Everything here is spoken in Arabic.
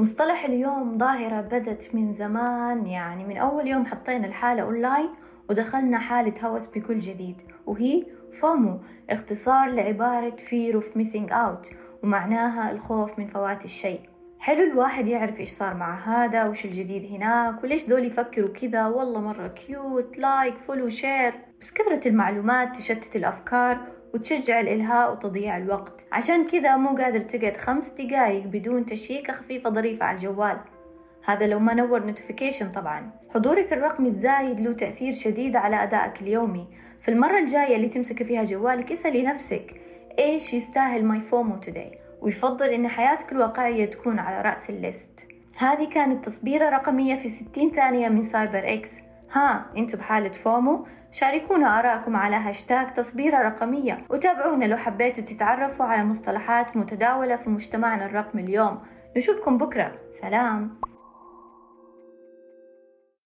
مصطلح اليوم ظاهرة بدت من زمان يعني من أول يوم حطينا الحالة أونلاين ودخلنا حالة هوس بكل جديد وهي FOMO اختصار لعبارة Fear of Missing Out ومعناها الخوف من فوات الشيء. حلو الواحد يعرف إيش صار مع هذا وش الجديد هناك وليش دول يفكروا كذا والله مرة cute like follow share بس كثرة المعلومات تشتت الأفكار وتشجع الإلهاء وتضييع الوقت. عشان كذا مو قادر تقعد خمس دقايق بدون تشيكة خفيفة ظريفة على الجوال. هذا لو ما نور notification طبعا. حضورك الرقمي الزايد له تأثير شديد على أدائك اليومي. في المرة الجاية اللي تمسكي فيها جوالك اسألي نفسك إيش يستاهل my FOMO today ويفضل إن حياتك الواقعية تكون على رأس ال list. هذه كانت تصبيرة رقمية في 60 ثانية من سايبر إكس ها أنتوا بحالة FOMO. شاركونا آراءكم على هاشتاج تصبيرة رقمية. وتابعونا لو حبيتوا تتعرفوا على مصطلحات متداولة في مجتمعنا الرقمي اليوم. نشوفكم بكرة. سلام.